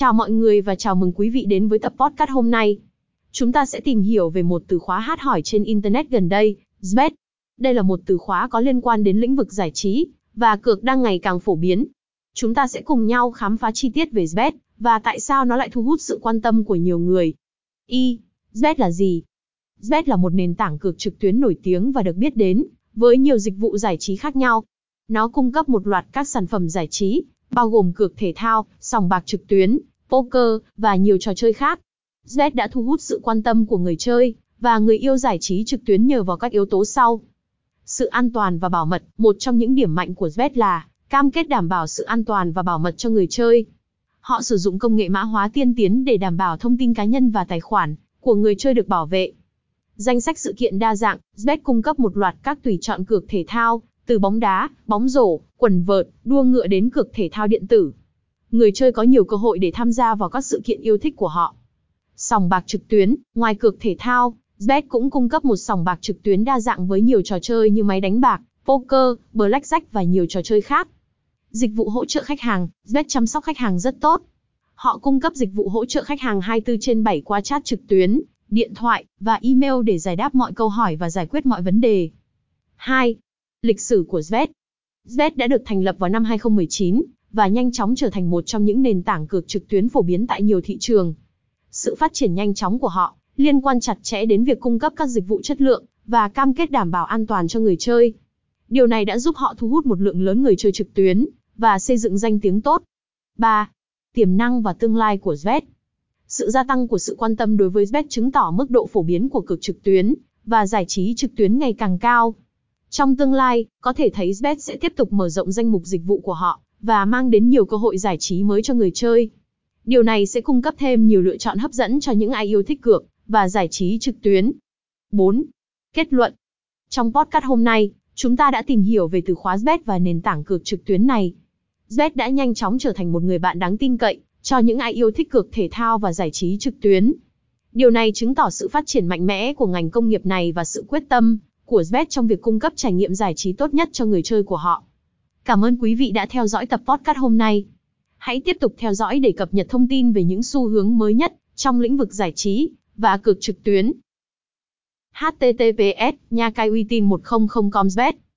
Chào mọi người và chào mừng quý vị đến với tập podcast hôm nay. Chúng ta sẽ tìm hiểu về một từ khóa hát hỏi trên Internet gần đây, Zbet. Đây là một từ khóa có liên quan đến lĩnh vực giải trí, và cược đang ngày càng phổ biến. Chúng ta sẽ cùng nhau khám phá chi tiết về Zbet, và tại sao nó lại thu hút sự quan tâm của nhiều người. Y. Zbet là gì? Zbet là một nền tảng cược trực tuyến nổi tiếng và được biết đến, với nhiều dịch vụ giải trí khác nhau. Nó cung cấp một loạt các sản phẩm giải trí, bao gồm cược thể thao, sòng bạc trực tuyến, poker, và nhiều trò chơi khác. Z đã thu hút sự quan tâm của người chơi, và người yêu giải trí trực tuyến nhờ vào các yếu tố sau. Sự an toàn và bảo mật, một trong những điểm mạnh của Z là cam kết đảm bảo sự an toàn và bảo mật cho người chơi. Họ sử dụng công nghệ mã hóa tiên tiến để đảm bảo thông tin cá nhân và tài khoản của người chơi được bảo vệ. Danh sách sự kiện đa dạng, Z cung cấp một loạt các tùy chọn cược thể thao, từ bóng đá, bóng rổ, quần vợt, đua ngựa đến cược thể thao điện tử. Người chơi có nhiều cơ hội để tham gia vào các sự kiện yêu thích của họ. Sòng bạc trực tuyến, ngoài cược thể thao, Z cũng cung cấp một sòng bạc trực tuyến đa dạng với nhiều trò chơi như máy đánh bạc, poker, blackjack và nhiều trò chơi khác. Dịch vụ hỗ trợ khách hàng, Z chăm sóc khách hàng rất tốt. Họ cung cấp dịch vụ hỗ trợ khách hàng 24 trên 7 qua chat trực tuyến, điện thoại và email để giải đáp mọi câu hỏi và giải quyết mọi vấn đề. 2. Lịch sử của Zvet Zvet đã được thành lập vào năm 2019 và nhanh chóng trở thành một trong những nền tảng cược trực tuyến phổ biến tại nhiều thị trường. Sự phát triển nhanh chóng của họ liên quan chặt chẽ đến việc cung cấp các dịch vụ chất lượng và cam kết đảm bảo an toàn cho người chơi. Điều này đã giúp họ thu hút một lượng lớn người chơi trực tuyến và xây dựng danh tiếng tốt. 3. Tiềm năng và tương lai của Zvet Sự gia tăng của sự quan tâm đối với Zvet chứng tỏ mức độ phổ biến của cược trực tuyến và giải trí trực tuyến ngày càng cao. Trong tương lai, có thể thấy Zbet sẽ tiếp tục mở rộng danh mục dịch vụ của họ và mang đến nhiều cơ hội giải trí mới cho người chơi. Điều này sẽ cung cấp thêm nhiều lựa chọn hấp dẫn cho những ai yêu thích cược và giải trí trực tuyến. 4. Kết luận. Trong podcast hôm nay, chúng ta đã tìm hiểu về từ khóa Zbet và nền tảng cược trực tuyến này. Zbet đã nhanh chóng trở thành một người bạn đáng tin cậy cho những ai yêu thích cược thể thao và giải trí trực tuyến. Điều này chứng tỏ sự phát triển mạnh mẽ của ngành công nghiệp này và sự quyết tâm của Zbet trong việc cung cấp trải nghiệm giải trí tốt nhất cho người chơi của họ. Cảm ơn quý vị đã theo dõi tập podcast hôm nay. Hãy tiếp tục theo dõi để cập nhật thông tin về những xu hướng mới nhất trong lĩnh vực giải trí và cược trực tuyến. https nha cai uy tín 100 com